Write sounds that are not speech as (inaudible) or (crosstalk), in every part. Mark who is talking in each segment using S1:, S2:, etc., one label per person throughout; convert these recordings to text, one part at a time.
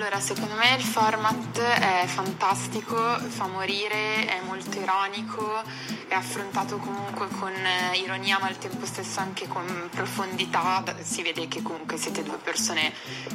S1: Allora, secondo me il format è fantastico, fa morire, è molto ironico, è affrontato comunque con eh, ironia ma al tempo stesso anche con profondità. Si vede che comunque siete due persone,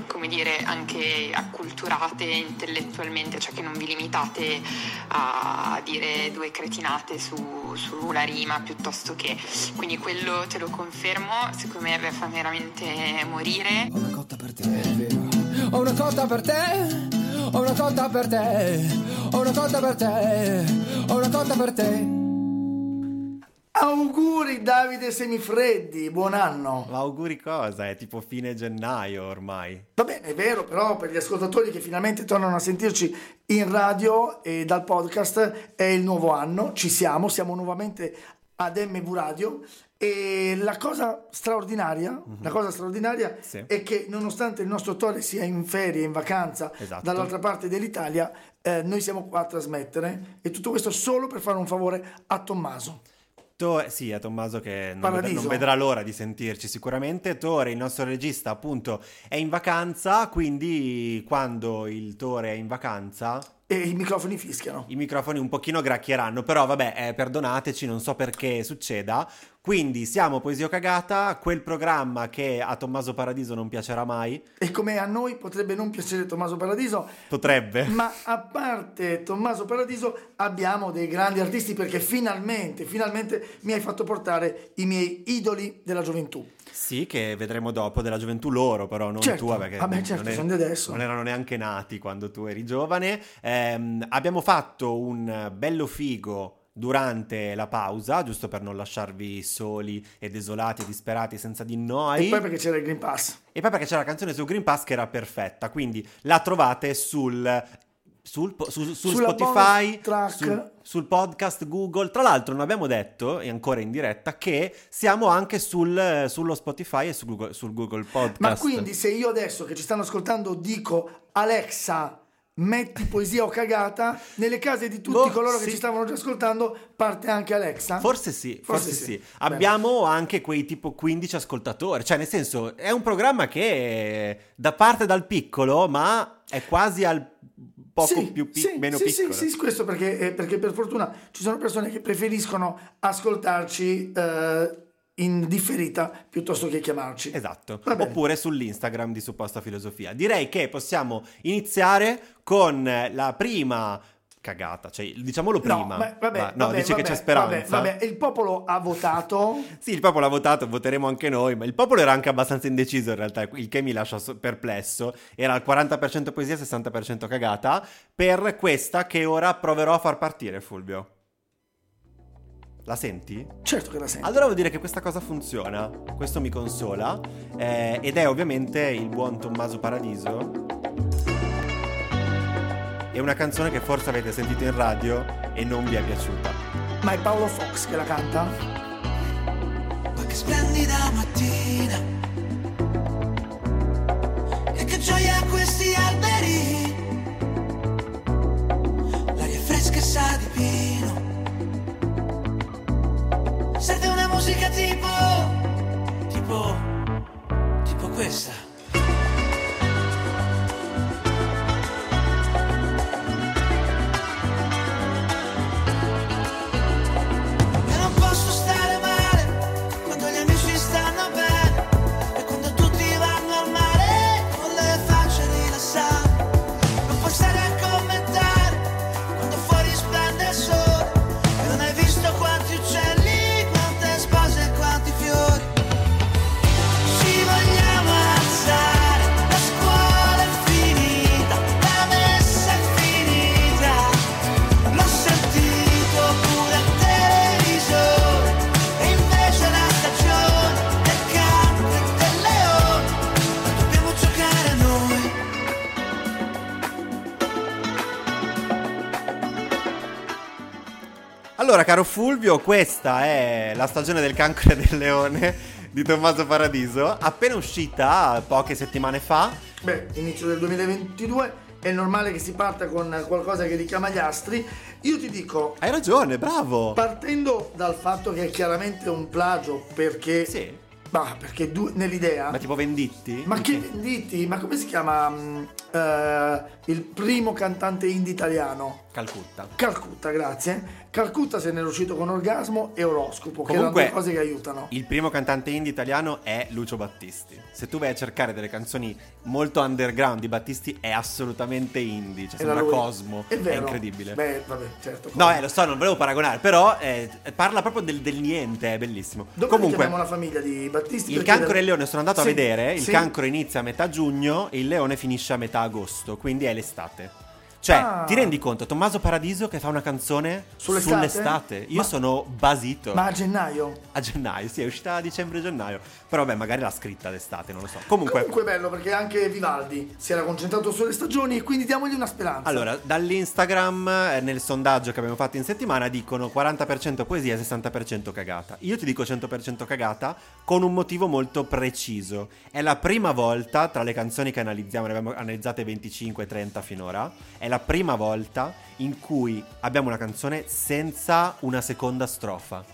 S1: come dire, anche acculturate intellettualmente, cioè che non vi limitate a dire due cretinate su, sulla rima piuttosto che... Quindi quello te lo confermo, secondo me fa veramente morire.
S2: Ho una cotta per te, è vero. Ho una cotta per te, ho una cotta per te, ho una cotta per te, ho una cotta per te.
S3: Auguri Davide Semifreddi, buon anno.
S4: Ma auguri cosa? È tipo fine gennaio ormai.
S3: Va bene, è vero, però per gli ascoltatori che finalmente tornano a sentirci in radio e dal podcast è il nuovo anno, ci siamo, siamo nuovamente ad MV Radio e la cosa straordinaria, mm-hmm. la cosa straordinaria sì. è che nonostante il nostro Tore sia in ferie, in vacanza, esatto. dall'altra parte dell'Italia, eh, noi siamo qua a trasmettere e tutto questo solo per fare un favore a Tommaso.
S4: To- sì, a Tommaso che non, ved- non, vedrà l'ora di sentirci sicuramente. Tore, il nostro regista, appunto, è in vacanza, quindi quando il Tore è in vacanza
S3: e i microfoni fischiano.
S4: I microfoni un pochino gracchieranno, però vabbè, eh, perdonateci, non so perché succeda. Quindi siamo Poesia Cagata, quel programma che a Tommaso Paradiso non piacerà mai.
S3: E come a noi potrebbe non piacere Tommaso Paradiso.
S4: Potrebbe.
S3: Ma a parte Tommaso Paradiso abbiamo dei grandi artisti perché finalmente, finalmente mi hai fatto portare i miei idoli della gioventù.
S4: Sì, che vedremo dopo della gioventù loro, però non
S3: certo.
S4: tua, perché
S3: Vabbè, certo,
S4: non,
S3: adesso.
S4: non erano neanche nati quando tu eri giovane. Eh, abbiamo fatto un bello figo durante la pausa, giusto per non lasciarvi soli e desolati e disperati senza di noi.
S3: E poi perché c'era il Green Pass.
S4: E poi perché c'era la canzone sul Green Pass che era perfetta, quindi la trovate sul sul, su, sul Spotify, sul, sul, podcast Google. Tra l'altro, non abbiamo detto, e ancora in diretta, che siamo anche sul, sullo Spotify e su Google, sul Google Podcast.
S3: Ma quindi, se io adesso che ci stanno ascoltando dico Alexa. Metti poesia o cagata nelle case di tutti boh, coloro sì. che ci stavano già ascoltando, parte anche Alexa?
S4: Forse sì, forse, forse sì. sì. Abbiamo anche quei tipo 15 ascoltatori, cioè nel senso è un programma che da parte dal piccolo, ma è quasi al poco sì, più pi-
S3: sì,
S4: meno
S3: sì,
S4: piccolo.
S3: Sì, sì, questo perché, eh, perché, per fortuna ci sono persone che preferiscono ascoltarci eh, in differita piuttosto che chiamarci.
S4: Esatto. Oppure sull'Instagram di Supposta Filosofia. Direi che possiamo iniziare con la prima cagata, cioè diciamolo prima.
S3: No, ma, vabbè,
S4: ma, no
S3: vabbè,
S4: dice
S3: vabbè,
S4: che c'è speranza.
S3: Vabbè, vabbè, il popolo ha votato. (laughs)
S4: sì, il popolo ha votato, voteremo anche noi, ma il popolo era anche abbastanza indeciso in realtà, il che mi lascia perplesso. Era al 40% poesia, 60% cagata, per questa che ora proverò a far partire, Fulvio. La senti?
S3: Certo che la sento.
S4: Allora vuol dire che questa cosa funziona, questo mi consola, eh, ed è ovviamente il buon Tommaso Paradiso è una canzone che forse avete sentito in radio e non vi è piaciuta.
S3: Ma è Paolo Fox che la canta?
S5: Ma che splendida mattina E che gioia questi alberi L'aria fresca e sa di pino Serve una musica tipo Tipo Tipo questa
S4: caro Fulvio, questa è la stagione del cancro del leone di Tommaso Paradiso, appena uscita poche settimane fa.
S3: Beh, inizio del 2022, è normale che si parta con qualcosa che richiama gli astri. Io ti dico...
S4: Hai ragione, bravo!
S3: Partendo dal fatto che è chiaramente un plagio perché...
S4: Sì.
S3: Ma perché du- nell'idea...
S4: Ma tipo Venditti?
S3: Ma che Venditti? Ma come si chiama mm, eh, il primo cantante indie italiano?
S4: Calcutta.
S3: Calcutta, grazie. Calcutta se ne è uscito con Orgasmo e Oroscopo, che
S4: Comunque,
S3: erano due cose che aiutano.
S4: Il primo cantante indie italiano è Lucio Battisti. Se tu vai a cercare delle canzoni molto underground di Battisti, è assolutamente indie. Cioè, sembra
S3: lui.
S4: Cosmo.
S3: È vero.
S4: incredibile.
S3: Beh, vabbè, certo.
S4: No, eh, lo so, non volevo paragonare, però eh, parla proprio del, del niente, è bellissimo.
S3: Dove
S4: Comunque,
S3: chiamiamo la famiglia di Battisti?
S4: Il
S3: Perché
S4: cancro
S3: da-
S4: e il leone sono andato
S3: Sì,
S4: a vedere. Il
S3: sì.
S4: cancro inizia a metà giugno e il leone finisce a metà agosto, quindi è l'estate. Cioè,
S3: Ah.
S4: ti rendi conto, Tommaso Paradiso che fa una canzone
S3: Sull'estate?
S4: sull'estate? Io
S3: Ma-
S4: sono basito.
S3: Ma a gennaio?
S4: A gennaio, sì, è uscita a dicembre-gennaio. Però vabbè, magari l'ha scritta d'estate, non lo so. Comunque,
S3: Comunque è bello perché anche Vivaldi si era concentrato sulle stagioni e quindi diamogli una speranza.
S4: allora, dall'Instagram, eh, nel sondaggio che abbiamo fatto in settimana, dicono 40% poesia e 60% cagata. Io ti dico 100% cagata con un motivo molto preciso. È la prima volta, tra le canzoni che analizziamo, ne abbiamo analizzate 25-30 finora, è la prima volta in cui abbiamo una canzone senza una seconda strofa.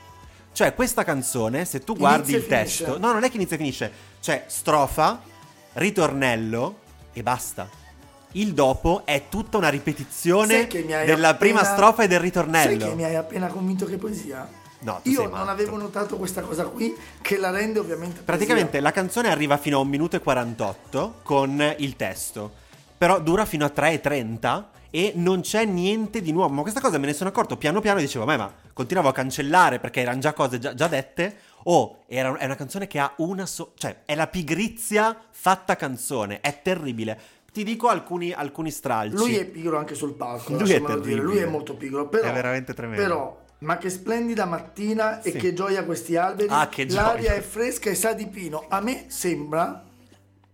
S4: Cioè, questa canzone, se tu guardi
S3: Inizia
S4: il testo, no, non è che inizia e finisce, cioè strofa, ritornello e basta. Il dopo è tutta una ripetizione
S3: Sai
S4: della prima
S3: appena-
S4: strofa e del
S3: Sai
S4: ritornello.
S3: che mi hai appena convinto che è poesia?
S4: No,
S3: Io non
S4: matto.
S3: avevo notato questa cosa qui che la rende ovviamente poesia.
S4: Praticamente la canzone arriva fino a un minuto e 48 con il testo, però dura fino a 3 e 30 e non c'è niente di nuovo. Ma questa cosa me ne sono accorto piano piano e dicevo, "Beh, ma continuavo a cancellare perché erano già cose già, già dette. O era- è una canzone che ha una so- cioè è la pigrizia fatta canzone, è terribile. Ti dico alcuni, alcuni stralci.
S3: Lui è pigro anche sul palco,
S4: Lui è terribile.
S3: Lui è molto pigro, però
S4: È veramente tremendo.
S3: Però ma che splendida mattina e
S4: Sì.
S3: che gioia questi alberi.
S4: Ah, che gioia.
S3: L'aria è fresca e sa di pino. A me sembra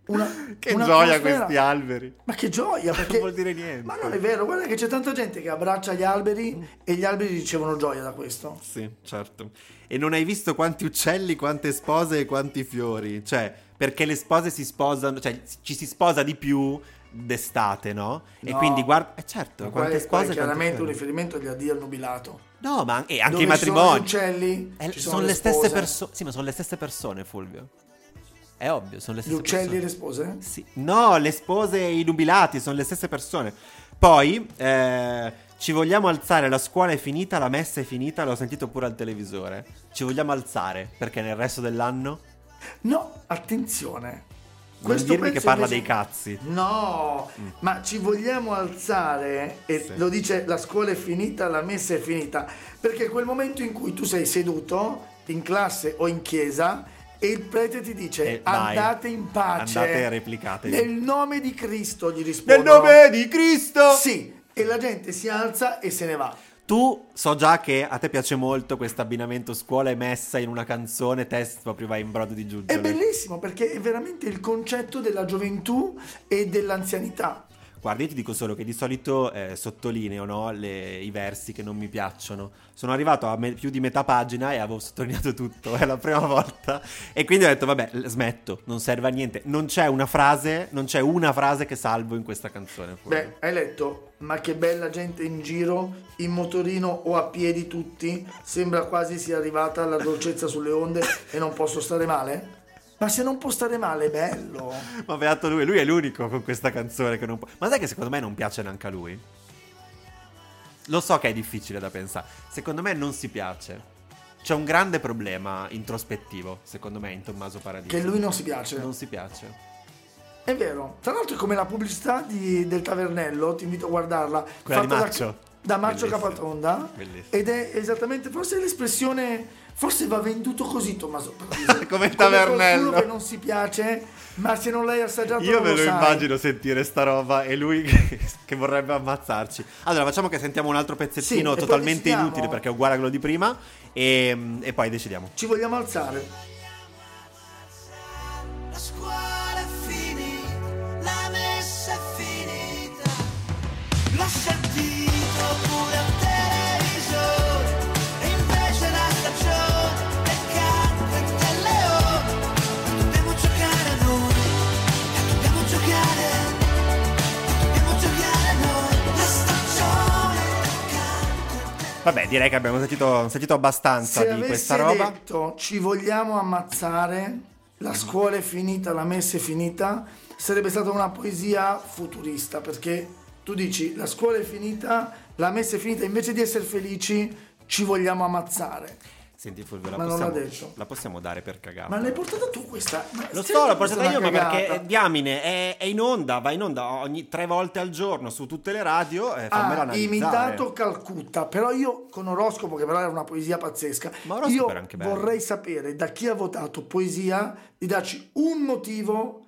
S3: una (laughs)
S4: Che
S3: una
S4: gioia
S3: atmosfera-
S4: questi alberi.
S3: Ma che gioia, perché
S4: vuol dire niente.
S3: Ma non è vero, guarda che c'è tanta gente che abbraccia gli alberi e gli alberi ricevono gioia da questo.
S4: Sì, certo. E non hai visto quanti uccelli, quante spose e quanti fiori? Cioè, perché le spose si sposano, cioè ci si sposa di più d'estate, no? E
S3: No.
S4: quindi guarda, eh certo,
S3: Ma
S4: quante
S3: qua è- qua
S4: spose
S3: è
S4: e
S3: chiaramente un riferimento agli addio al nubilato.
S4: No, ma an- e anche
S3: Dove
S4: i
S3: ci sono
S4: matrimoni.
S3: gli uccelli,
S4: Eh,
S3: ci
S4: sono,
S3: sono
S4: le
S3: le
S4: stesse persone. Sì, ma sono le stesse persone, Fulvio. È ovvio, sono le
S3: Gli
S4: stesse
S3: uccelli e
S4: persone.
S3: le spose?
S4: Sì. No, le spose e i nubilati sono le stesse persone. Poi eh, ci vogliamo alzare, la scuola è finita, la messa è finita, l'ho sentito pure al televisore. Ci vogliamo alzare perché nel resto dell'anno
S3: No, attenzione.
S4: non dirmi che parla
S3: invece-
S4: dei cazzi.
S3: No, ma ci vogliamo alzare e
S4: Sì.
S3: lo dice la scuola è finita, la messa è finita, perché quel momento in cui tu sei seduto in classe o in chiesa e il prete ti dice
S4: Eh,
S3: andate in pace.
S4: Andate e replicate.
S3: Nel nome di Cristo gli
S4: Nel
S3: rispondono.
S4: nome di Cristo!
S3: Sì, e la gente si alza e se ne va.
S4: Tu so già che a te piace molto questo abbinamento scuola e messa in una canzone, te proprio vai in brodo di
S3: È
S4: giuggiole.
S3: bellissimo perché è veramente il concetto della gioventù e dell'anzianità.
S4: Guarda, io ti dico solo che di solito eh, sottolineo no, le- i versi che non mi piacciono. Sono arrivato a me- più di metà pagina e avevo sottolineato tutto, è la prima volta. E quindi ho detto, vabbè, smetto, non serve a niente. Non c'è una frase, non c'è una frase che salvo in questa canzone. Fulvio.
S3: Beh, hai letto? Ma che bella gente in giro, in motorino o a piedi tutti. Sembra quasi sia arrivata la dolcezza sulle onde e non posso stare male? Ma se non può stare male, è bello.
S4: Ma beato lui, lui è l'unico con questa canzone che non può... Ma sai che secondo me non piace neanche a lui? Lo so che è difficile da pensare. Secondo me non si piace. C'è un grande problema introspettivo, secondo me, in Tommaso Paradiso.
S3: Che lui non si piace.
S4: Non si piace.
S3: È vero. Tra l'altro è come la pubblicità di- del tavernello, ti invito a guardarla.
S4: Quella di Maccio.
S3: Da, da Marcio
S4: Bellissima.
S3: Capatonda.
S4: Bellissima.
S3: Ed è esattamente, forse è l'espressione... Forse va venduto così Tommaso. (laughs)
S4: Come tavernello.
S3: qualcuno che non si piace, ma se non l'hai assaggiato
S4: Io
S3: non
S4: me lo
S3: sai.
S4: immagino sentire sta roba e lui (laughs) che, vorrebbe ammazzarci. Allora, facciamo che sentiamo un altro pezzettino
S3: Sì,
S4: totalmente inutile perché è uguale a quello di prima e, e poi decidiamo.
S3: Ci vogliamo alzare.
S6: La scuola è finita, la messa è finita. L'ho
S4: Vabbè, direi che abbiamo sentito, sentito abbastanza
S3: Se
S4: di questa roba.
S3: detto ci vogliamo ammazzare, la scuola è finita, la messa è finita, sarebbe stata una poesia futurista perché tu dici la scuola è finita, la messa è finita, invece di essere felici ci vogliamo ammazzare.
S4: Senti Fulvio, la
S3: Ma non l'ha
S4: possiamo,
S3: detto.
S4: la possiamo dare per cagata.
S3: Ma l'hai portata tu questa? Ma
S4: Lo so, l'ho portata io, ma perché eh, diamine è, è in onda, va in onda ogni tre volte al giorno su tutte le radio. Eh, fammela
S3: ha
S4: analizzare.
S3: imitato Calcutta, però io con oroscopo, che però era una poesia pazzesca,
S4: Ma
S3: io vorrei sapere da chi ha votato poesia di darci un motivo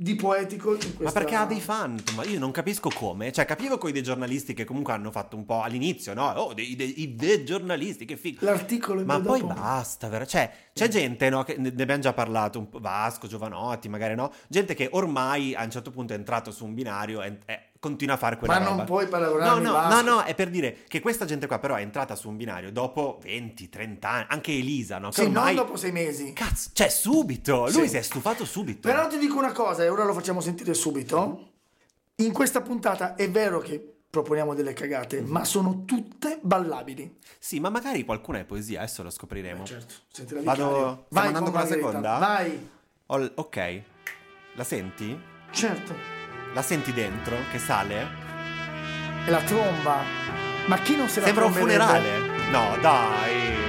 S3: di poetico in questa...
S4: Ma perché ha dei fan? Ma io non capisco come. Cioè, capivo con i dei giornalisti che comunque hanno fatto un po' all'inizio, no? Oh, dei, dei, i dei giornalisti, che figo.
S3: L'articolo è
S4: Ma
S3: poi dopo.
S4: basta, vero? Cioè, c'è gente, no, che ne abbiamo già parlato, un po' Vasco, Giovanotti, magari no? Gente che ormai a un certo punto è entrato su un binario e, e continua a fare quella
S3: Ma
S4: roba.
S3: non puoi
S4: No,
S3: paragonarmi
S4: no,
S3: Vasco.
S4: no, no, è per dire che questa gente qua però è entrata su un binario dopo 20, 30 anni, anche Elisa, no? Che
S3: Sì,
S4: ormai...
S3: non dopo sei mesi.
S4: Cazzo, cioè subito, lui
S3: Sì.
S4: si è stufato subito.
S3: Però ti dico una cosa, e ora lo facciamo sentire subito. In questa puntata è vero che proponiamo delle cagate,
S4: Mhm.
S3: ma sono tutte ballabili.
S4: Sì, ma magari qualcuna è poesia, adesso lo scopriremo.
S3: Certo, senti la
S4: Vado- stiamo andando con la
S3: Margherita,
S4: seconda?
S3: Vai,
S4: ok, la senti?
S3: certo.
S4: La senti dentro che sale?
S3: E la tromba. Ma chi non se la
S4: Sembra un
S3: tromberebbe?
S4: funerale. No, dai.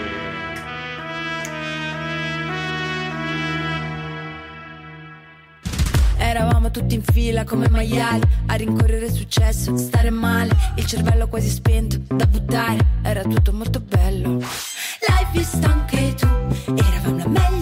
S7: Eravamo tutti in fila come maiali a rincorrere il successo, stare male, il cervello quasi spento da buttare, era tutto molto bello. L'hai visto anche tu, eravamo la meglio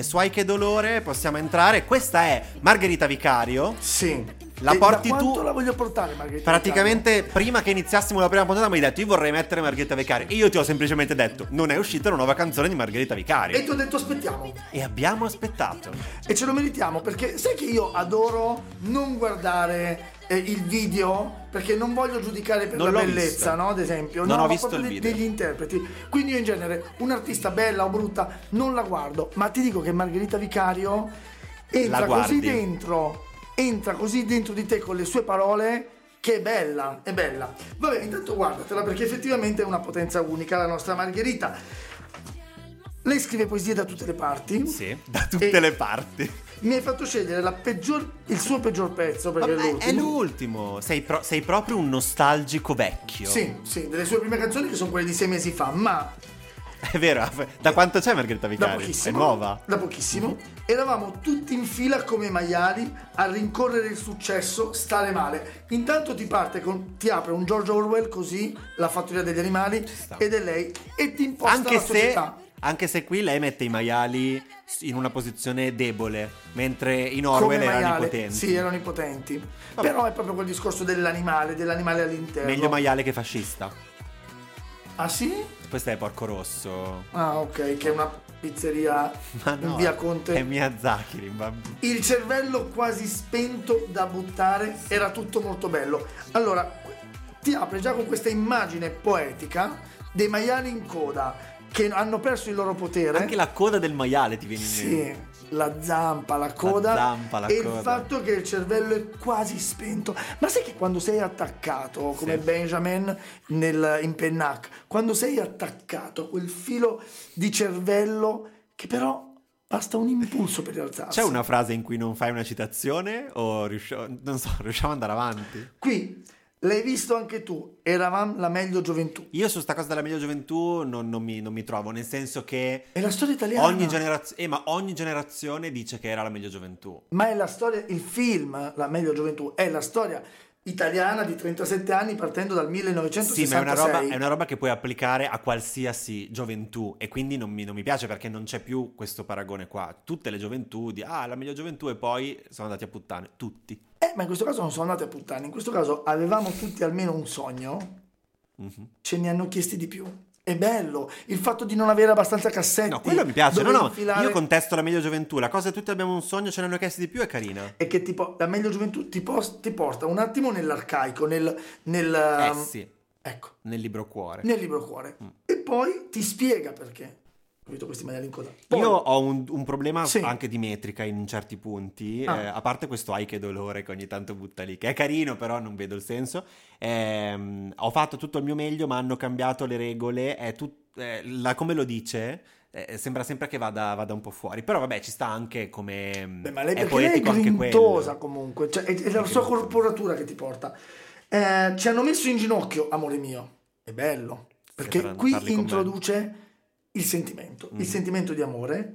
S4: bene, su Ai che dolore possiamo entrare. Questa è Margherita Vicario.
S3: Sì.
S4: La
S3: E
S4: porti
S3: da
S4: tu-
S3: la voglio portare, Margherita?
S4: Praticamente prima che iniziassimo la prima puntata mi hai detto io vorrei mettere Margherita Vicario e io ti ho semplicemente detto non è uscita una nuova canzone di Margherita
S3: E
S4: Vicario
S3: ti ho detto aspettiamo.
S4: e abbiamo aspettato.
S3: E ce lo meritiamo perché sai che io adoro non guardare eh, il video perché non voglio giudicare per
S4: Non
S3: la bellezza,
S4: visto.
S3: no? Ad esempio,
S4: Non
S3: no,
S4: ho visto il
S3: de-
S4: video.
S3: degli interpreti. Quindi io in genere un'artista bella o brutta non la guardo, ma ti dico che Margherita Vicario entra così dentro, entra così dentro di te con le sue parole che è bella, è bella. Vabbè, intanto guardatela perché effettivamente è una potenza unica la nostra Margherita. Lei scrive poesie da tutte le parti.
S4: Sì, da tutte
S3: E-
S4: le parti.
S3: Mi hai fatto scegliere peggior, il suo peggior pezzo perché
S4: Vabbè,
S3: è
S4: è
S3: l'ultimo.
S4: l'ultimo. Sei, pro- sei proprio un nostalgico vecchio.
S3: Sì, sì, delle sue prime canzoni che sono quelle di sei mesi fa, ma
S4: È vero. Da quanto c'è Margherita
S3: pochissimo,
S4: È nuova.
S3: da pochissimo, eravamo tutti in fila come maiali a rincorrere il successo, stare male. Intanto ti parte con, ti apre un George Orwell così, la fattoria degli animali, ed è lei, e ti imposta
S4: Anche
S3: la
S4: se,
S3: società.
S4: Anche se qui lei mette i maiali in una posizione debole, mentre in
S3: Come
S4: Orwell erano
S3: maiale.
S4: potenti.
S3: Sì, erano impotenti. Però è proprio quel discorso dell'animale, dell'animale all'interno.
S4: Meglio maiale che fascista.
S3: Ah sì?
S4: Questo è Porco Rosso.
S3: Ah ok, che è una pizzeria (laughs)
S4: Ma no,
S3: in via Conte.
S4: È Miyazaki, bambino.
S3: Il cervello quasi spento da buttare era tutto molto bello. Allora, ti apre già con questa immagine poetica dei maiali in coda che hanno perso il loro potere.
S4: Anche la coda del maiale ti viene in mente.
S3: Sì, la zampa, la coda
S4: zampa, la
S3: e
S4: coda.
S3: il fatto che il cervello è quasi spento. Ma sai che quando sei attaccato, come
S4: Sì.
S3: Benjamin nel, in Pennac, quando sei attaccato a quel filo di cervello che però basta un impulso per rialzarsi.
S4: C'è una frase in cui non fai una citazione o riusciamo, non so, (laughs) riusciamo ad andare avanti?
S3: Qui l'hai visto anche tu, eravamo la meglio gioventù.
S4: Io su sta cosa della meglio gioventù non, non mi, non mi trovo, nel senso che
S3: È la storia italiana.
S4: ogni, generaz- eh, ma ogni generazione dice che era la meglio gioventù.
S3: Ma è la storia, il film La meglio gioventù è la storia italiana di 37 anni partendo dal 1966.
S4: Sì, ma è una, roba, è una roba che puoi applicare a qualsiasi gioventù e quindi non mi, non mi piace perché non c'è più questo paragone qua. Tutte le gioventù di ah, la meglio gioventù e poi sono andati a puttane, tutti.
S3: Eh, ma in questo caso non sono andati a puttane, in questo caso avevamo tutti almeno un sogno,
S4: Mhm.
S3: ce ne hanno chiesti di più. È bello il fatto di non avere abbastanza cassetti.
S4: No, quello mi piace. No, no,
S3: infilare-
S4: io contesto la meglio gioventù. La cosa che tutti abbiamo un sogno, ce ne hanno chiesti di più, è carina.
S3: E che tipo la meglio gioventù ti, pos- ti porta un attimo nell'arcaico, nel, nel,
S4: Eh
S3: um,
S4: sì,
S3: ecco,
S4: nel libro cuore.
S3: nel libro cuore.
S4: Mm.
S3: E poi ti spiega perché. Ho visto questi maiali in coda. Poi,
S4: Io ho un, un problema
S3: Sì.
S4: anche di metrica in certi punti,
S3: Ah.
S4: eh, a parte questo ai che dolore che ogni tanto butta lì, che è carino però non vedo il senso. Ehm, ho fatto tutto il mio meglio ma hanno cambiato le regole, è tut- eh, la- come lo dice eh, sembra sempre che vada, vada un po' fuori, però vabbè ci sta anche come...
S3: Beh, ma lei,
S4: è
S3: perché lei è
S4: poetico
S3: grintosa comunque, cioè, è, è la sua corporatura che ti porta. Eh, ci hanno messo in ginocchio, amore mio. È bello, perché qui introduce il sentimento,
S4: Mm.
S3: il sentimento di amore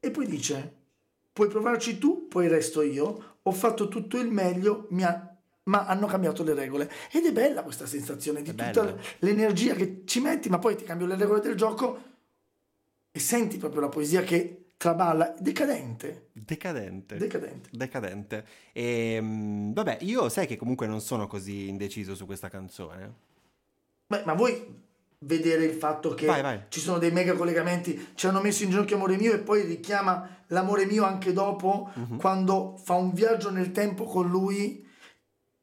S3: e poi dice, puoi provarci tu, poi resto io, ho fatto tutto il meglio, ha- ma hanno cambiato le regole. Ed è bella questa sensazione di
S4: È
S3: tutta
S4: bella.
S3: l'energia che ci metti, ma poi ti cambio le regole del gioco e senti proprio la poesia che traballa, decadente,
S4: Decadente.
S3: decadente.
S4: Decadente. E, mm, vabbè, io sai che comunque non sono così indeciso su questa canzone.
S3: Beh, ma vuoi vedere il fatto che
S4: Vai, vai.
S3: ci sono dei mega collegamenti? Ci hanno messo in ginocchio amore mio e poi richiama l'amore mio anche dopo,
S4: Mhm.
S3: quando fa un viaggio nel tempo con lui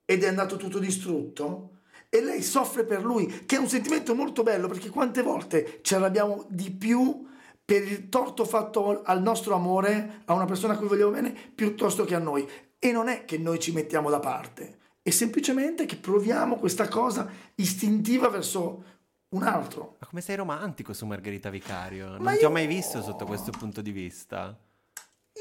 S3: ed è andato tutto distrutto? E lei soffre per lui, che è un sentimento molto bello, perché quante volte ci arrabbiamo di più per il torto fatto al nostro amore, a una persona a cui vogliamo bene, piuttosto che a noi. E non è che noi ci mettiamo da parte, è semplicemente che proviamo questa cosa istintiva verso un altro.
S4: Ma come sei romantico su Margherita Vicario? Non
S3: Ma
S4: ti ho mai visto sotto questo punto di vista.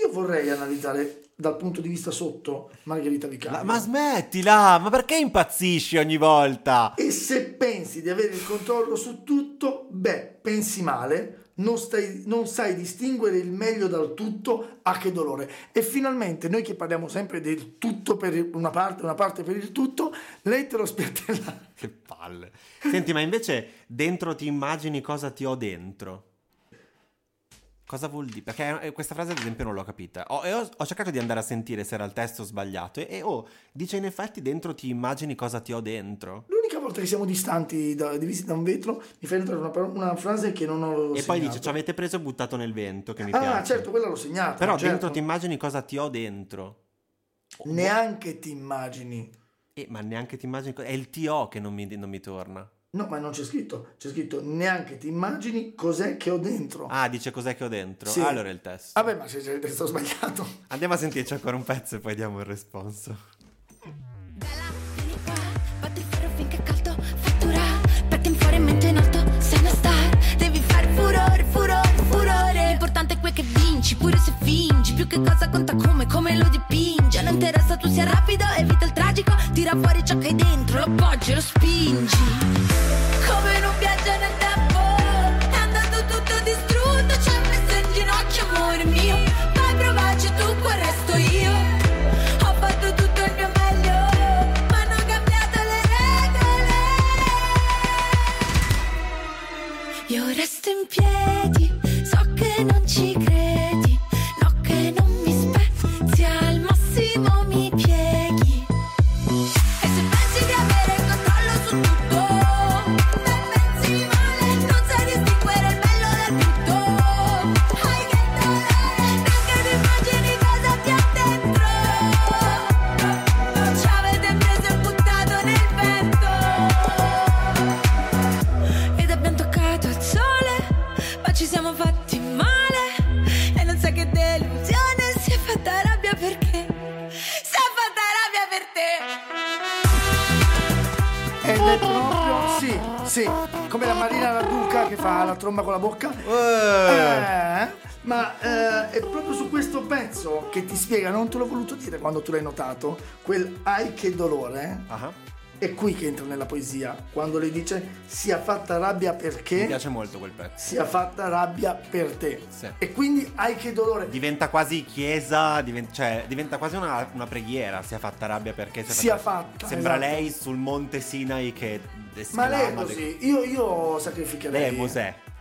S3: Io vorrei analizzare dal punto di vista sotto Margherita Vicario.
S4: La- ma smettila! Ma perché impazzisci ogni volta?
S3: E se pensi di avere il controllo su tutto, beh, pensi male, non, stai- non sai distinguere il meglio dal tutto, a che dolore. E finalmente, noi che parliamo sempre del tutto per una parte, una parte per il tutto, lei te lo spiattella.
S4: Che palle. Senti, ma invece dentro ti immagini cosa ti ho dentro? Cosa vuol dire? Perché eh, questa frase, ad esempio, non l'ho capita. Ho, ho, ho cercato di andare a sentire se era il testo sbagliato. E, e, oh, dice in effetti dentro ti immagini cosa ti ho dentro.
S3: L'unica volta che siamo distanti, da, divisi da un vetro, mi fai entrare una, una frase che non ho
S4: e poi
S3: segnato.
S4: dice: Ci avete preso e buttato nel vento. Che mi
S3: Ah,
S4: piace.
S3: certo, quella l'ho segnata.
S4: Però
S3: certo.
S4: dentro ti immagini cosa ti ho dentro.
S3: Neanche ti immagini.
S4: Eh, ma neanche ti immagini. È il ti ho che non mi, non mi torna.
S3: No, ma non c'è scritto. C'è scritto neanche ti immagini cos'è che ho dentro.
S4: Ah, dice cos'è che ho dentro.
S3: Sì.
S4: Ah, allora il testo.
S3: Vabbè, ma se c'è il testo sbagliato.
S4: Andiamo a sentirci ancora un pezzo e poi diamo il responso.
S7: Bella, vieni qua, batti il ferro finché è caldo, fattura, perché in fuori e mente in alto, sei una star, devi fare furore, furore, furore. L'importante è quel che vinci, pure se fingi, più che cosa conta come, come lo dipingi. Non interessa tu sia rapido, evita il tragico, tira fuori ciò che hai dentro, lo appoggi e lo spingi. È
S3: proprio, sì, sì, come la Marina Raduca che fa la tromba con la bocca. Eh, ma eh, è proprio su questo pezzo che ti spiega, non te l'ho voluto dire quando tu l'hai notato, quel ai che dolore,
S4: Ah,
S3: è qui che entra nella poesia, quando lei dice sia fatta rabbia
S4: Mi
S3: perché
S4: piace molto quel pezzo.
S3: sia fatta rabbia per te.
S4: Sì.
S3: E quindi hai che dolore.
S4: Diventa quasi chiesa, diven- cioè diventa quasi una, una preghiera. Sia fatta rabbia perché sia,
S3: Sia fatta,
S4: Sembra
S3: esatto.
S4: lei sul monte Sinai che
S3: Ma lei è
S4: le-
S3: così, io, io sacrificherei.
S4: Lei è Mosè.
S3: Io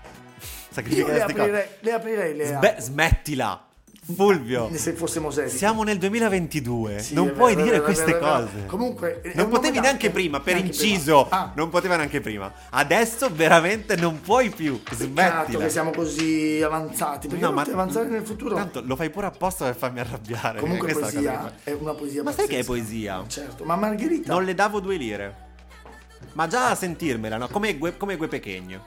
S4: Sacrifica
S3: le aprirei, le aprirei le
S4: Sbe- smettila, Fulvio. (laughs)
S3: Se dico.
S4: Siamo nel 2022.
S3: Sì,
S4: non puoi
S3: vero,
S4: dire
S3: vero,
S4: queste
S3: vero,
S4: cose.
S3: Comunque,
S4: non potevi neanche prima, per
S3: Neanche
S4: inciso.
S3: prima. Ah.
S4: Non poteva neanche prima. Adesso veramente non puoi più. Smettila.
S3: che siamo così avanzati. Perché
S4: No, ma
S3: avanzare nel futuro.
S4: Tanto lo fai pure apposta per farmi arrabbiare.
S3: Comunque poesia è una poesia
S4: Ma sai che è
S3: pazzesca.
S4: poesia?
S3: Certo, ma Margherita
S4: Non le davo due lire. Ma già a sentirmela, no? Come Gue, come Gue Pechegno.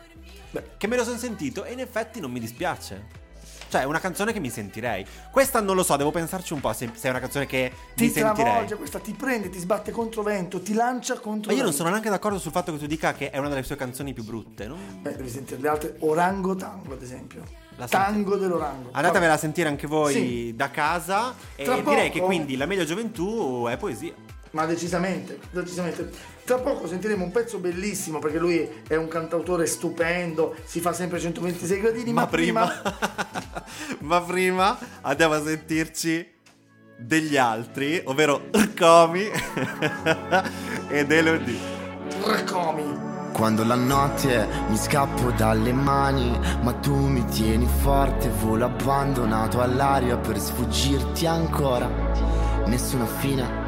S3: Beh.
S4: Che me lo sono sentito e in effetti non mi dispiace. Cioè, è una canzone che mi sentirei. Questa non lo so, devo pensarci un po' se, se è una canzone che
S3: ti
S4: mi sentirei.
S3: travolge, questa ti prende, ti sbatte contro vento, ti lancia contro
S4: Ma io non sono neanche d'accordo sul fatto che tu dica che è una delle sue canzoni più brutte. non-
S3: Beh, devi sentire le altre. Orango Tango, ad esempio.
S4: La
S3: tango dell'Orango.
S4: Andatevela a sentire anche voi
S3: Sì.
S4: da casa. E
S3: Tra
S4: direi
S3: poco-
S4: che quindi la meglio gioventù è poesia.
S3: Ma decisamente, decisamente. Tra poco sentiremo un pezzo bellissimo perché lui è un cantautore stupendo, si fa sempre 126 gradini, ma,
S4: Ma prima, (laughs) ma prima andiamo a sentirci degli altri, ovvero Comi (laughs) ed Elodie.
S3: Raccomi.
S8: Quando la notte mi scappo dalle mani, ma tu mi tieni forte, volo abbandonato all'aria per sfuggirti ancora. Nessuna fine,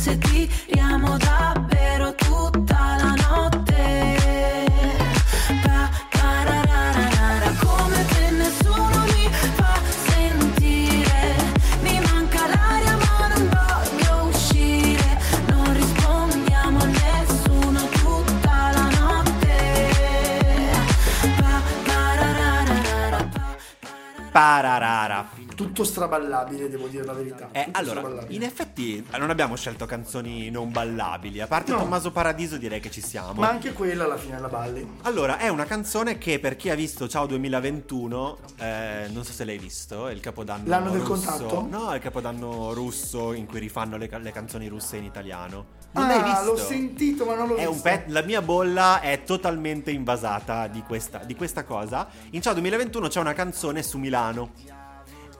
S7: Forse tiriamo davvero
S3: Tutto straballabile, devo dire la verità.
S4: Eh, allora, in effetti non abbiamo scelto canzoni non ballabili. A parte
S3: No.
S4: Tommaso Paradiso direi che ci siamo.
S3: Ma anche quella alla fine la balli.
S4: Allora, è una canzone che per chi ha visto Ciao 2021, eh, non so se l'hai visto, è il capodanno
S3: L'anno del
S4: russo.
S3: contatto?
S4: No, è il capodanno russo in cui rifanno le, le canzoni russe in italiano. Non
S3: ah,
S4: l'hai visto?
S3: l'ho sentito, ma non l'ho
S4: È
S3: visto.
S4: un pe- la mia bolla è totalmente invasata di questa, di questa cosa. In Ciao 2021 c'è una canzone su Milano.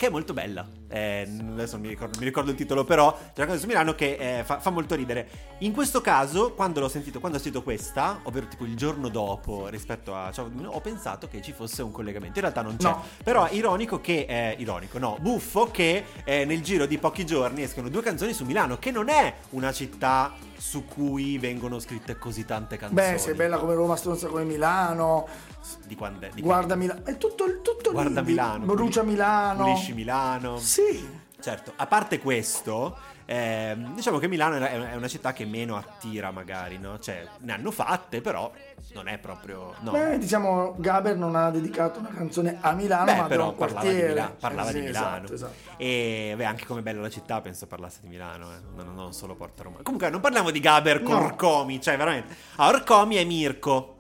S4: Che è molto bella. Eh, adesso non mi ricordo, mi ricordo il titolo, però c'è una canzone su Milano che eh, fa, fa molto ridere. In questo caso, quando l'ho sentito, quando ho sentito questa, ovvero tipo il giorno dopo rispetto a Ciao 2021, ho pensato che ci fosse un collegamento. In realtà non c'è.
S3: No.
S4: Però è ironico che. eh, ironico, no, buffo che eh, nel giro di pochi giorni escono due canzoni su Milano, che non è una città su cui vengono scritte così tante canzoni.
S3: Beh, sei bella come Roma, stronza come Milano.
S4: Di quando è? Di
S3: Guarda Milano. È tutto, tutto
S4: Guarda
S3: lì.
S4: Milano.
S3: Brucia Milano.
S4: Pulisci Milano.
S3: Sì.
S4: Certo, a parte questo, ehm, diciamo che Milano è una città che meno attira magari, no? Cioè, ne hanno fatte, però non è proprio... No.
S3: Beh, diciamo, Gaber non ha dedicato una canzone a Milano,
S4: Beh,
S3: ma
S4: però
S3: un
S4: parlava,
S3: quartiere.
S4: di, Mila- parlava
S3: Eh,
S4: di
S3: sì,
S4: Milano.
S3: Esatto, esatto.
S4: E beh, anche come bella la città, penso parlasse di Milano, eh. non, non solo Porta Roma. Comunque, non parliamo di Gaber con
S3: No.
S4: Orcomi, cioè veramente. Ah, Orcomi è Mirko.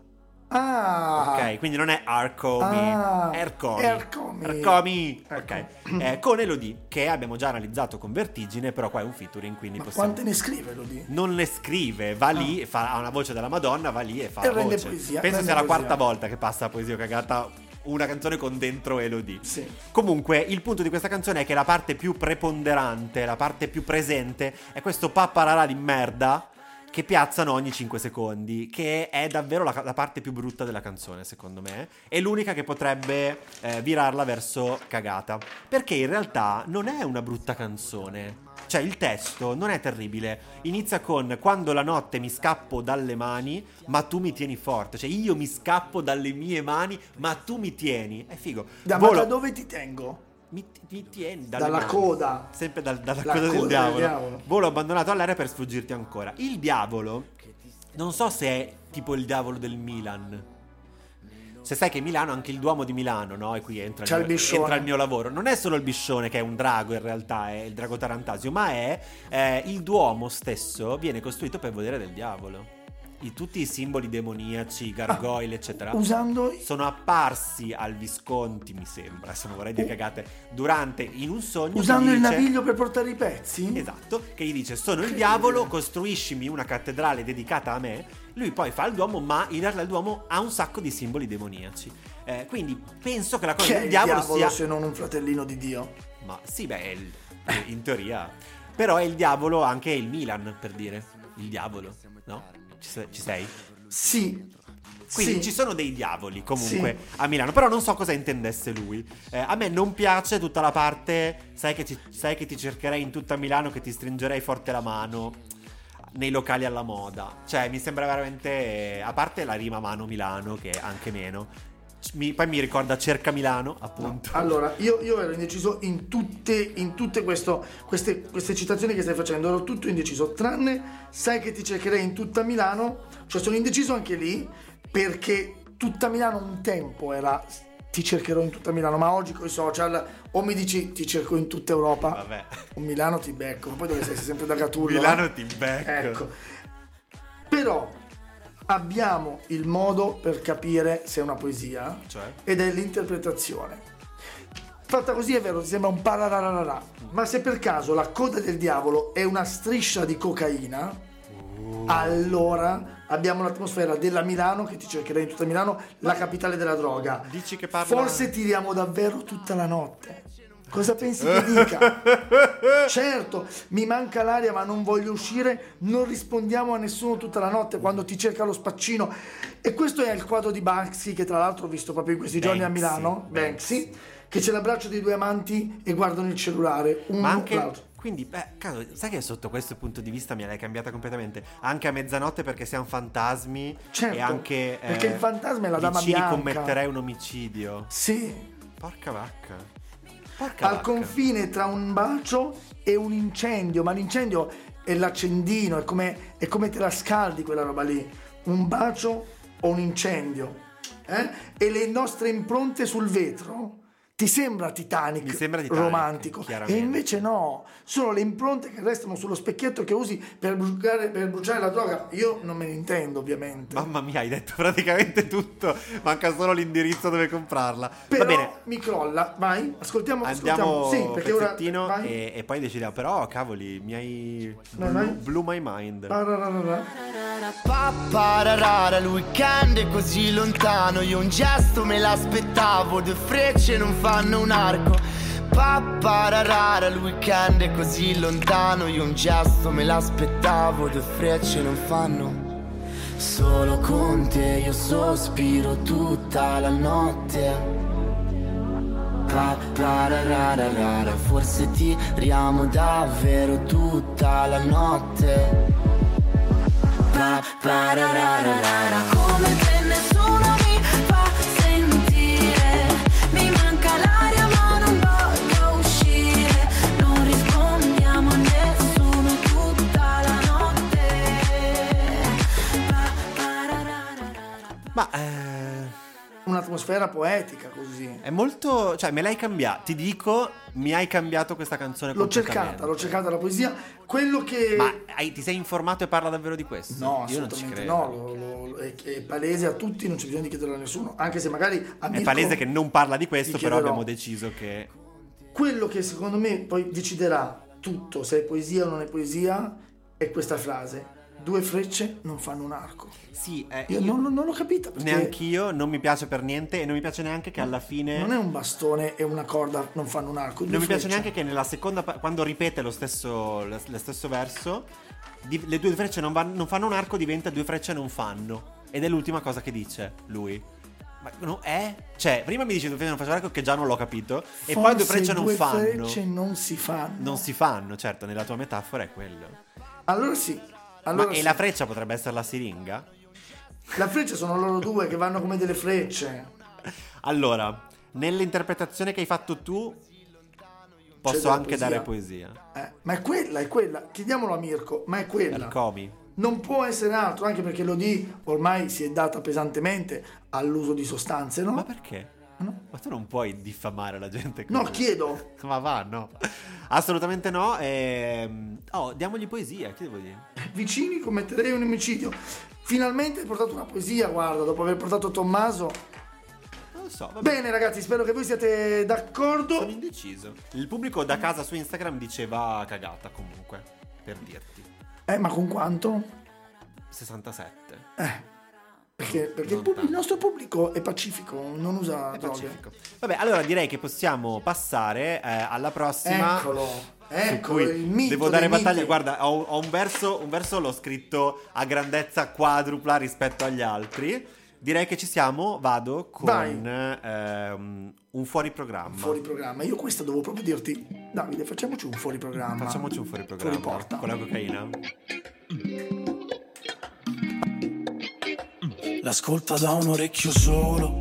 S3: Ah,
S4: Ok, quindi non è Arcomi,
S3: Ah,
S4: Ercomi.
S3: Ercomi.
S4: Ercomi.
S3: Ecco.
S4: Ok. Eh, con Elodie, che abbiamo già analizzato con Vertigine, però qua è un featuring, quindi
S3: ma
S4: possiamo...
S3: quante ne scrive Lodi?
S4: Non le scrive, va lì, fa, ha una voce della Madonna, va lì e fa
S3: E
S4: la
S3: rende
S4: voce.
S3: poesia,
S4: Penso sia la
S3: poesia.
S4: quarta volta che passa a Poesia Cagata una canzone con dentro Elodie.
S3: Sì.
S4: Comunque, il punto di questa canzone è che la parte più preponderante, la parte più presente, è questo papparara di merda che piazzano ogni 5 secondi, che è davvero la, la parte più brutta della canzone, secondo me. È l'unica che potrebbe eh, virarla verso cagata. Perché in realtà non è una brutta canzone. Cioè, il testo non è terribile. Inizia con quando la notte mi scappo dalle mani, ma tu mi tieni forte. Cioè, io mi scappo dalle mie mani, ma tu mi tieni. È figo.
S3: Da, ma
S4: Volo-
S3: da dove ti tengo?
S4: Mi, mi tieni dalle
S3: Dalla
S4: mani.
S3: coda.
S4: Sempre dal- dalla
S3: La
S4: coda, del,
S3: coda del
S4: diavolo.
S3: diavolo.
S4: Volo abbandonato all'aria per sfuggirti ancora. Il diavolo Non so se è tipo il diavolo del Milan. Se sai che Milano, anche il Duomo di Milano, no? E qui entra, il
S3: il
S4: mio,
S3: biscione.
S4: entra il mio lavoro. Non è solo il biscione che è un drago in realtà, è il drago Tarantasio, ma è eh, il Duomo stesso viene costruito per volere del diavolo. I- tutti i simboli demoniaci, gargoyle, eccetera,
S3: Usando
S4: sono apparsi al Visconti, mi sembra, se non vorrei dire cagate, durante, in un sogno.
S3: usando
S4: gli
S3: il
S4: dice-
S3: naviglio per portare i pezzi?
S4: Esatto, che gli dice sono il diavolo, costruisciscimi una cattedrale dedicata a me. Lui poi fa il Duomo, ma in realtà il Duomo ha un sacco di simboli demoniaci. Eh, quindi penso che la cosa
S3: Che
S4: del diavolo,
S3: diavolo
S4: sia...
S3: se non un fratellino di Dio?
S4: Ma sì, beh, il- in teoria... Però è il diavolo anche il Milan, per dire. Il diavolo, no? Ci, se- ci sei?
S3: Sì.
S4: Quindi
S3: sì.
S4: ci sono dei diavoli comunque a Milano, però non so cosa intendesse lui. Eh, a me non piace tutta la parte, sai che, ti, sai che ti cercherei in tutta Milano, che ti stringerei forte la mano nei locali alla moda. Cioè, mi sembra veramente, a parte la rima mano Milano, che è anche meno, mi- poi mi ricorda cerca Milano, appunto.
S3: Allora, io, io ero indeciso in tutte, in tutte questo- queste, queste citazioni che stai facendo, ero tutto indeciso, tranne sai che ti cercherei in tutta Milano, cioè sono indeciso anche lì perché tutta Milano un tempo era ti cercherò in tutta Milano, ma oggi con i social o mi dici ti cerco in tutta Europa
S4: Vabbè.
S3: o Milano ti becco, ma poi dove sei? Sei sempre da Catullo.
S4: Milano
S3: eh?
S4: ti becco.
S3: Ecco. Però abbiamo il modo per capire se è una poesia
S4: Cioè?
S3: ed è l'interpretazione. Fatta così è vero, ti sembra un parararara, ma se per caso la coda del diavolo è una striscia di cocaina, allora abbiamo l'atmosfera della Milano che ti cercherei in tutta Milano, la capitale della droga.
S4: Dici che parla-
S3: Forse tiriamo davvero tutta la notte. Cosa pensi che dica? (laughs) certo, mi manca l'aria ma non voglio uscire, non rispondiamo a nessuno tutta la notte quando ti cerca lo spaccino. E questo è il quadro di Banksy che tra l'altro ho visto proprio in questi giorni a
S4: Banksy,
S3: Milano, Banksy, che c'è l'abbraccio dei due amanti e guardano il cellulare. Un
S4: Ma anche.
S3: l'altro.
S4: Quindi, beh, cavolo, sai che sotto questo punto di vista mi l'hai cambiata completamente? Anche a mezzanotte perché siamo fantasmi.
S3: Certo,
S4: e anche.
S3: perché il fantasma è la dama bianca.
S4: commetterei un omicidio.
S3: Sì,
S4: Porca vacca. Porca
S3: al
S4: vacca.
S3: confine tra un bacio e un incendio, ma l'incendio è l'accendino, è come, è come te la scaldi quella roba lì. Un bacio o un incendio. eh? E le nostre impronte sul vetro. Ti sembra Titanic,
S4: Mi sembra Titanic,
S3: romantico e invece no, sono le impronte che restano sullo specchietto che usi per bruciare, per bruciare la droga. Io non me ne intendo ovviamente.
S4: Mamma mia, hai detto praticamente tutto. Manca solo l'indirizzo dove comprarla.
S3: Però
S4: Va bene.
S3: mi crolla, vai, ascoltiamo,
S4: Andiamo
S3: ascoltiamo. Sì, perché ora
S4: pezzettino
S3: vai.
S4: e, e poi decidiamo. Però, cavoli, mi hai.
S3: Vai,
S4: Blew, my mind.
S8: Pappararara, il weekend è così lontano Io un gesto me l'aspettavo Due frecce non fanno un arco. Pappararara, il weekend è così lontano. Io un gesto me l'aspettavo Due frecce non fanno. Solo con te io sospiro tutta la notte. Pappararara, forse tiriamo davvero tutta la notte. Pappararara,
S7: Come che nessuno Ma
S4: eh,
S3: Un'atmosfera poetica così.
S4: è molto. Cioè, me l'hai cambiato. Ti dico, mi hai cambiato questa canzone
S3: L'ho cercata, l'ho cercata la poesia. Quello che...
S4: Ma hai- ti sei informato e parla davvero di questo?
S3: No,
S4: Io non ci
S3: assolutamente
S4: credo.
S3: no, lo- lo- è, è palese a tutti, non c'è bisogno di chiederlo a nessuno, anche se magari a
S4: È
S3: Mirko
S4: palese che non parla di questo, però abbiamo deciso che.
S3: Quello che secondo me poi deciderà tutto, se è poesia o non è poesia, è questa frase. Due frecce non fanno un arco.
S4: Sì, eh,
S3: Io
S4: io-
S3: non, non l'ho capita
S4: neanch'io, non mi piace per niente e non mi piace neanche che alla fine...
S3: non è un bastone e una corda non fanno un arco. due
S4: Non mi piace
S3: frecce.
S4: neanche che nella seconda quando ripete lo stesso, lo stesso verso, di- le due frecce non, van- non fanno un arco, diventa due frecce non fanno. Ed è l'ultima cosa che dice lui. Ma no, è? Cioè, prima mi dice due frecce non un arco che già non l'ho capito. E poi due
S3: Forse
S4: frecce non
S3: due
S4: fanno.
S3: frecce non si fanno.
S4: Non si fanno, certo, nella tua metafora è quello.
S3: Allora sì. Allora
S4: Ma, e
S3: sì.
S4: la freccia potrebbe essere la siringa?
S3: La freccia sono loro due che vanno come delle frecce.
S4: Allora, nell'interpretazione che hai fatto tu, posso anche
S3: poesia.
S4: dare poesia.
S3: Eh, ma è quella, è quella. Chiediamolo a Mirko, ma è quella.
S4: Comi.
S3: non può essere altro, anche perché l'OD ormai si è data pesantemente all'uso di sostanze, no?
S4: Ma perché? Ma tu non puoi diffamare la gente così.
S3: No, chiedo. (laughs)
S4: Ma va, no. Assolutamente no. ehm, Oh, diamogli poesia, che devo dire?
S3: Vicini commetterei un omicidio. Finalmente hai portato una poesia, guarda, dopo aver portato Tommaso.
S4: Non lo so, vabbè.
S3: Bene ragazzi, spero che voi siate d'accordo.
S4: Sono indeciso. Il pubblico da casa su Instagram diceva cagata comunque, per dirti.
S3: Eh, ma con quanto?
S4: 67.
S3: Perché, perché il, pub- il nostro pubblico è pacifico, non usa
S4: È
S3: droghe.
S4: pacifico. Vabbè, allora direi che possiamo passare eh, alla prossima.
S3: Eccolo,
S4: cui
S3: il mito
S4: devo dare battaglia.
S3: miti.
S4: Guarda, ho, ho un, verso, un verso l'ho scritto a grandezza quadrupla rispetto agli altri. Direi che ci siamo. Vado con ehm, un fuori programma.
S3: Fuori programma. Io questo devo proprio dirti, Davide, facciamoci un fuori programma.
S4: Facciamoci un fuori programma
S3: Fuori porta.
S4: con la cocaina.
S5: L'ascolta da un orecchio solo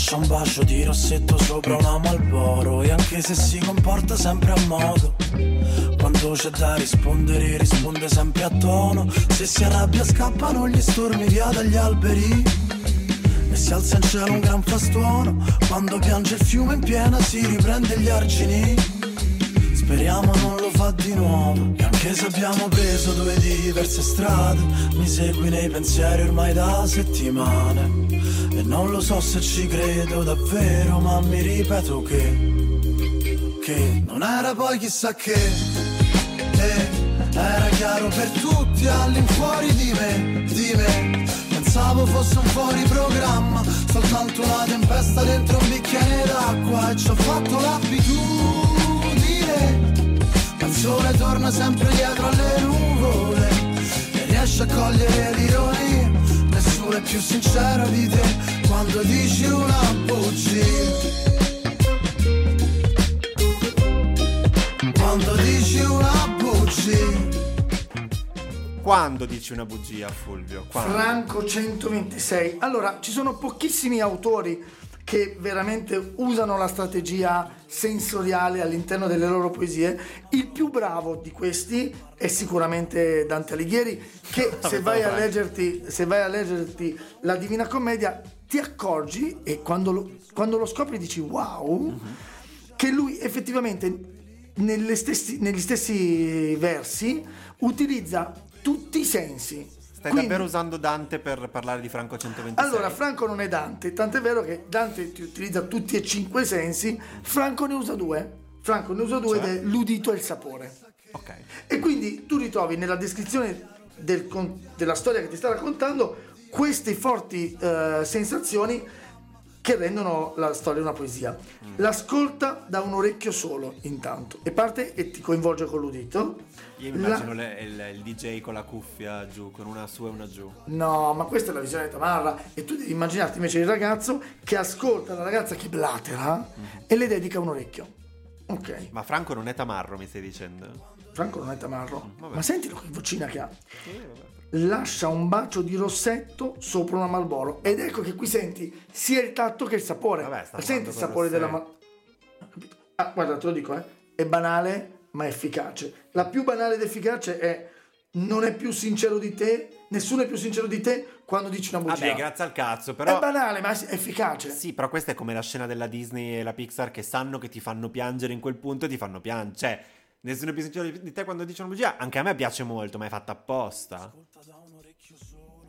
S5: Lascia un bacio di rossetto sopra una Malboro. E anche se si comporta sempre a modo Quando c'è da rispondere risponde sempre a tono. Se si arrabbia scappano gli stormi via dagli alberi. E si alza in cielo un gran frastuono Quando piange il fiume in piena si riprende gli argini. Speriamo non lo fa di nuovo. E anche se abbiamo preso due diverse strade Mi segui nei pensieri ormai da settimane E non lo so se ci credo davvero Ma mi ripeto che Che non era poi chissà che. Eh, Era chiaro per tutti all'infuori di me Di me. Pensavo fosse un fuori programma Soltanto una tempesta dentro un bicchiere d'acqua. E ci ho fatto l'abitudine Ma il sole torna sempre dietro alle nuvole. E riesce a cogliere l'ironia è più sincero di te Quando dici una bugia Quando dici una bugia
S4: Quando dici una bugia, Fulvio? Quando?
S3: Franco 126. Allora, ci sono pochissimi autori che veramente usano la strategia sensoriale all'interno delle loro poesie. Il più bravo di questi è sicuramente Dante Alighieri, che (laughs) se vai, a leggerti, se vai a leggerti la Divina Commedia ti accorgi e quando lo, quando lo scopri dici wow, che lui effettivamente nelle stessi- negli stessi versi utilizza tutti i sensi.
S4: Stai
S3: Quindi-
S4: davvero usando Dante per parlare di Franco 126?
S3: allora, Franco non è Dante, tant'è vero che Dante ti utilizza tutti e cinque i sensi, Franco ne usa due. Franco ne usa due
S4: Cioè?
S3: ed è l'udito e il sapore.
S4: Ok.
S3: E quindi tu ritrovi nella descrizione del della storia che ti sta raccontando queste forti eh, sensazioni che rendono la storia una poesia. L'ascolta da un orecchio solo, intanto, e parte e ti coinvolge con l'udito.
S4: Io mi
S3: La-
S4: immagino le- il, il DJ con la cuffia giù, con una su e una giù.
S3: No, ma questa è la visione di Tamarra. E tu devi immaginarti invece il ragazzo che ascolta la ragazza che blatera e le dedica un orecchio. Ok,
S4: Ma Franco non è tamarro, mi stai dicendo?
S3: Franco non è Tamarro.
S4: vabbè.
S3: ma sentilo che vocina che ha. Lascia un bacio di rossetto sopra una Malboro. Ed ecco che qui senti sia il tatto che il sapore.
S4: Vabbè,
S3: senti il sapore della Malboro. Ah, guarda, te lo dico, eh. È banale, ma efficace. La più banale ed efficace è non è più sincero di te, nessuno è più sincero di te quando dici una bugia.
S4: Vabbè, grazie al cazzo,
S3: È
S4: però...
S3: banale, ma è efficace.
S4: Sì, però questa è come la scena della Disney e la Pixar che sanno che ti fanno piangere in quel punto e ti fanno piangere. Cioè, nessuno è più sincero di- te quando dice una bugia. Anche a me piace molto, ma è fatta apposta.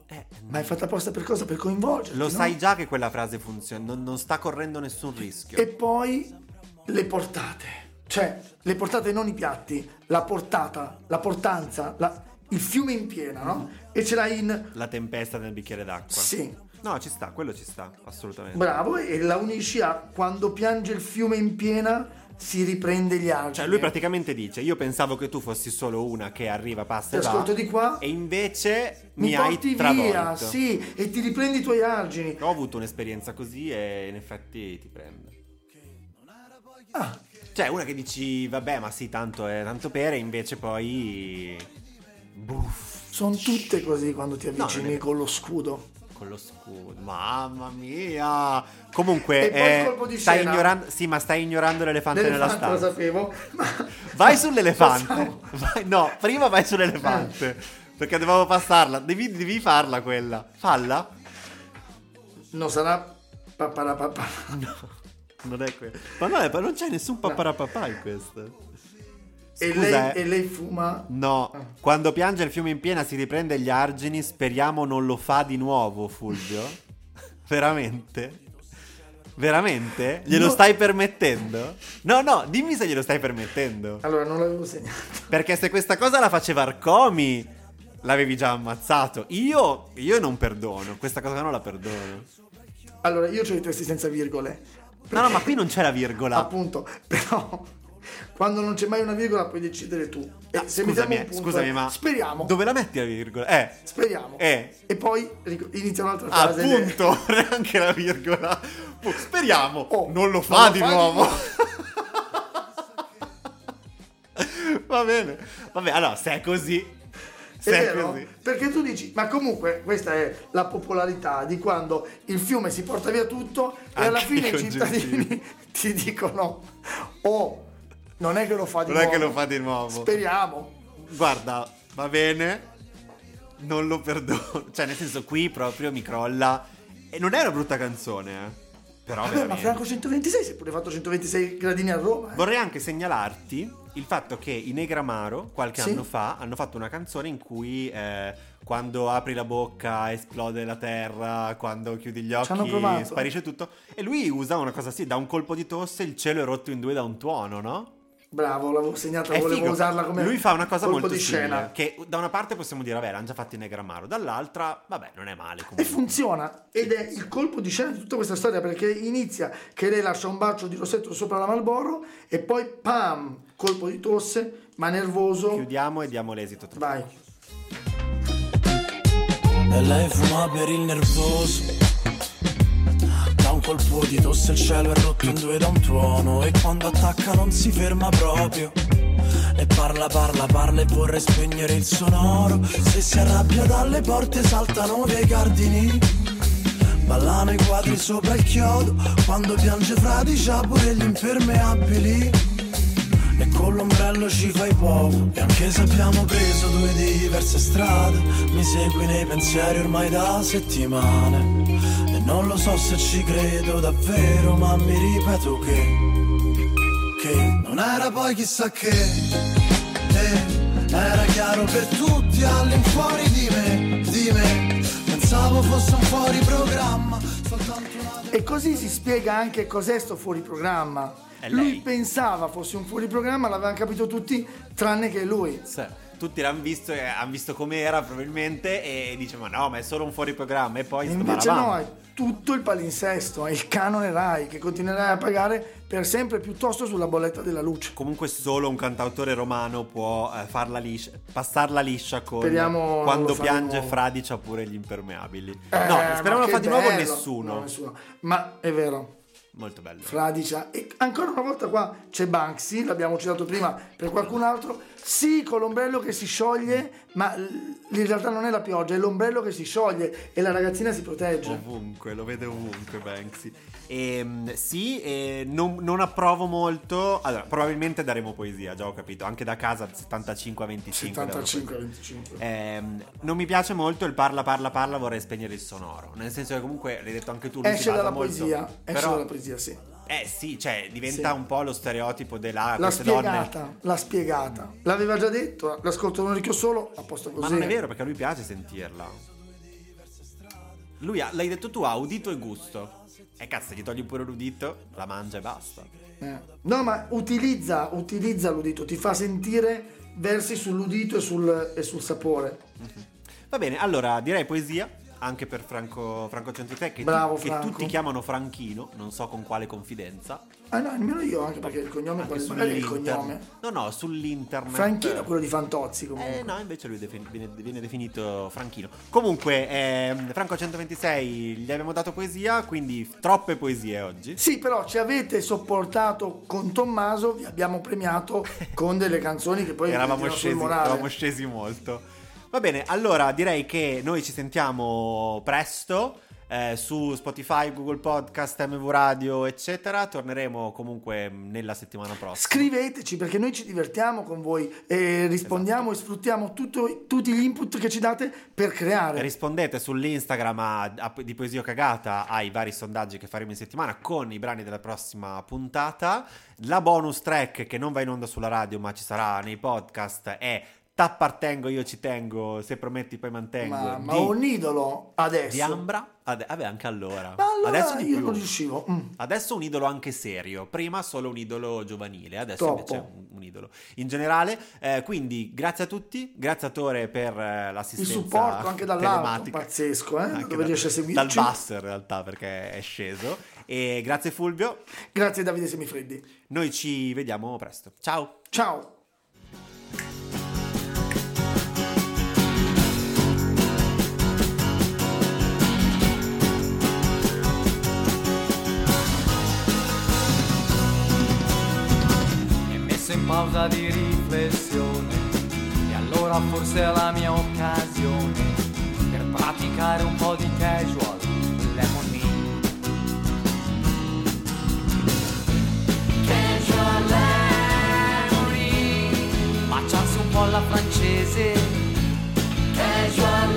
S4: Eh,
S3: Ma è fatta apposta per cosa? Per coinvolgerti.
S4: lo
S3: no?
S4: sai già che quella frase funziona, non, non sta correndo nessun rischio.
S3: E poi le portate. Cioè, le portate non i piatti, la portata, la portanza, la- il fiume in piena, no? E ce l'hai in...
S4: La tempesta nel bicchiere d'acqua.
S3: Sì,
S4: No, ci sta, quello ci sta, assolutamente.
S3: bravo, e la unisci a quando piange il fiume in piena si riprende gli argini.
S4: Cioè, lui praticamente dice: Io pensavo che tu fossi solo una che arriva, passa
S3: Ti
S4: e va.
S3: ascolto di qua,
S4: E invece mi,
S3: mi,
S4: hai travolto.
S3: via, sì, e ti riprendi i tuoi argini.
S4: Ho avuto un'esperienza così e in effetti ti prende.
S3: Ah,
S4: Cioè, una che dici, vabbè, ma sì, tanto è tanto per, e invece poi. Buff.
S3: sono tutte così quando ti avvicini
S4: non è-
S3: con lo scudo.
S4: Con lo scudo. Mamma mia. Comunque, eh, stai ignorando. Sì, ma stai ignorando l'elefante nella
S3: L'elefante lo
S4: stanza.
S3: sapevo. Ma...
S4: Vai sull'elefante. (laughs) Vai- no, prima vai sull'elefante. Perché dovevo passarla. Devi, devi farla quella. Falla?
S3: Non sarà paparapapà.
S4: Non è quello. Ma no, è- non c'è nessun paparapapà in questo.
S3: E lei,
S4: eh.
S3: e lei fuma.
S4: No, quando piange il fiume in piena si riprende gli argini, speriamo non lo fa di nuovo, Fulvio. (laughs) Veramente? Veramente? Glielo
S3: No.
S4: stai permettendo? No, no, dimmi se glielo stai permettendo.
S3: Allora, non l'avevo segnato.
S4: Perché se questa cosa la faceva Arcomi, l'avevi già ammazzato. Io, io non perdono, questa cosa non la perdono.
S3: Allora, io ho i testi senza virgole.
S4: No, no, ma qui non c'è la virgola.
S3: Appunto, però quando non c'è mai una virgola puoi decidere tu. E
S4: Ah,
S3: se
S4: scusami,
S3: punto,
S4: scusami, ma
S3: speriamo.
S4: dove la metti la virgola? Eh,
S3: Speriamo.
S4: Eh.
S3: E poi inizia un'altra
S4: Ah,
S3: frase.
S4: appunto, (laughs) anche la virgola. Speriamo,
S3: Oh,
S4: non lo fa
S3: non lo
S4: di
S3: fa di
S4: nuovo.
S3: nuovo. (laughs)
S4: Va bene. Vabbè, allora, se è così.
S3: È vero?
S4: così.
S3: Perché tu dici, ma comunque questa è la popolarità di quando il fiume si porta via tutto e
S4: Anche
S3: alla fine i cittadini (laughs) ti dicono, oh, non è che lo fa di
S4: Non è
S3: nuovo.
S4: che lo fa di nuovo.
S3: Speriamo.
S4: Guarda, va bene. Non lo perdono. (laughs) Cioè, nel senso, qui proprio mi crolla. E non è una brutta canzone, eh. Però
S3: Vabbè, ma
S4: veramente.
S3: Franco 126 si è pure fatto 126 gradini a Roma. eh.
S4: Vorrei anche segnalarti il fatto che i Negramaro qualche
S3: Sì.
S4: anno fa hanno fatto una canzone in cui eh, quando apri la bocca esplode la terra, quando chiudi gli occhi sparisce tutto. E lui usa una cosa sì, da un colpo di tosse il cielo è rotto in due da un tuono, no?
S3: Bravo, l'avevo segnata,
S4: È
S3: volevo
S4: figo.
S3: usarla come
S4: Lui fa una cosa
S3: colpo
S4: molto
S3: di
S4: simile,
S3: scena.
S4: che da una parte possiamo dire vabbè l'hanno già fatto i Negramaro, dall'altra vabbè non è male
S3: E
S4: comunque.
S3: funziona ed è il colpo di scena di tutta questa storia perché inizia che lei lascia un bacio di rossetto sopra la Malboro e poi pam, colpo di tosse, ma nervoso.
S4: Chiudiamo e diamo l'esito. tra-
S3: Vai.
S5: E lei fuma per il nervoso colpo di tosse il cielo è rotto in due da un tuono E quando attacca non si ferma proprio. E parla, parla, parla e vorrei spegnere il sonoro. Se si arrabbia dalle porte saltano via i cardini Ballano i quadri sopra il chiodo Quando piange fradicia pure gli impermeabili. E con l'ombrello ci fai poco E anche se abbiamo preso due diverse strade Mi segui nei pensieri ormai da settimane non lo so se ci credo davvero Ma mi ripeto che Che non era poi chissà che eh, Era chiaro per tutti all'infuori di me Di me Pensavo fosse un fuori programma una
S3: E così si spiega anche cos'è sto fuori programma. Lui pensava fosse un fuori programma, l'avevano capito tutti, tranne che lui.
S4: Sì. Tutti l'hanno visto, e hanno visto com'era probabilmente e dice ma no ma è solo un fuori programma e poi
S3: E invece no, tutto il palinsesto, è il canone Rai che continuerai a pagare per sempre piuttosto sulla bolletta della luce.
S4: Comunque solo un cantautore romano può eh, farla liscia, passarla liscia con
S3: Speriamo
S4: quando
S3: lo
S4: piange fradicia pure gli impermeabili.
S3: Eh,
S4: no, speriamo non
S3: che
S4: fa di nuovo
S3: bello.
S4: nessuno.
S3: No, nessuno. Ma è vero,
S4: Molto bello.
S3: Fradicia. E ancora una volta qua c'è Banksy, l'abbiamo citato prima per qualcun altro. Sì, con l'ombrello che si scioglie, ma in realtà non è la pioggia, è l'ombrello che si scioglie e la ragazzina si protegge.
S4: Ovunque, lo vede ovunque Banksy. Ehm, sì, e non, non approvo molto. Allora, probabilmente daremo poesia, già ho capito. Anche da casa 75 a 25. darò
S3: 75
S4: poesia.
S3: 25.
S4: Ehm, non mi piace molto il parla parla parla, vorrei spegnere il sonoro. Nel senso che comunque, l'hai detto anche tu,
S3: Esce dalla
S4: molto.
S3: poesia, esce
S4: Però,
S3: dalla poesia, sì.
S4: eh sì, cioè diventa
S3: Sì.
S4: un po' lo stereotipo della
S3: L'ha
S4: queste donne.
S3: spiegata, l'ha spiegata. L'aveva già detto, l'ascolto un orecchio solo, a posto così.
S4: Ma non è vero perché a lui piace sentirla. Lui ha, l'hai detto tu, ha udito e gusto. E cazzo, gli togli pure l'udito, la mangia e basta.
S3: Eh. No, ma utilizza, utilizza l'udito, ti fa sentire versi sull'udito e sul, e sul sapore.
S4: Va bene, allora direi poesia anche per Franco, Franco 103 che,
S3: Bravo,
S4: che
S3: Franco.
S4: tutti chiamano Franchino, non so con quale confidenza.
S3: Ah no, nemmeno io, anche perché il cognome
S4: Anche?
S3: Magari è il cognome.
S4: No, no, sull'internet.
S3: Franchino è quello di Fantozzi comunque.
S4: Eh no, invece lui defin- viene, viene definito Franchino. Comunque, ehm, Franco 126 gli abbiamo dato poesia, quindi troppe poesie oggi.
S3: Sì, però ci avete sopportato con Tommaso, vi abbiamo premiato (laughs) con delle canzoni che poi
S4: Eravamo scesi, eravamo scesi molto. Va bene, allora direi che noi ci sentiamo presto. Eh, su Spotify, Google Podcast, MV Radio, eccetera. Torneremo comunque nella settimana prossima.
S3: Scriveteci perché noi ci divertiamo con voi e rispondiamo esatto. e sfruttiamo tutto, tutti gli input che ci date per creare.
S4: Rispondete sull'Instagram a, a, di Poesia Cagata ai vari sondaggi che faremo in settimana con i brani della prossima puntata. La bonus track che non va in onda sulla radio ma ci sarà nei podcast è T'appartengo, io ci tengo, se prometti poi mantengo.
S3: Ma, ma un idolo adesso.
S4: Di Ambra? Ade- vabbè, anche allora.
S3: Ma allora
S4: adesso
S3: io più. non riuscivo. Mm.
S4: Adesso un idolo anche serio. Prima solo un idolo giovanile, adesso Troppo. invece un, un, idolo. In generale, eh, quindi grazie a tutti, grazie a Tore per eh, l'assistenza.
S3: Il supporto anche dall'alto, pazzesco, eh? Dove da, riesce a seguirci.
S4: Dal basso in realtà perché è sceso. E grazie Fulvio.
S3: Grazie Davide Semifreddi.
S4: Noi ci vediamo presto. Ciao.
S3: Ciao.
S9: Pausa di riflessione e allora forse è la mia occasione per praticare un po' di casual lemony. Casual lemony, baciarsi un po' alla francese. Casual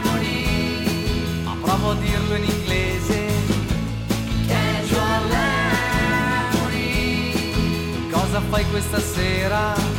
S9: lemony, ma provo a dirlo in inglese. Fai questa sera?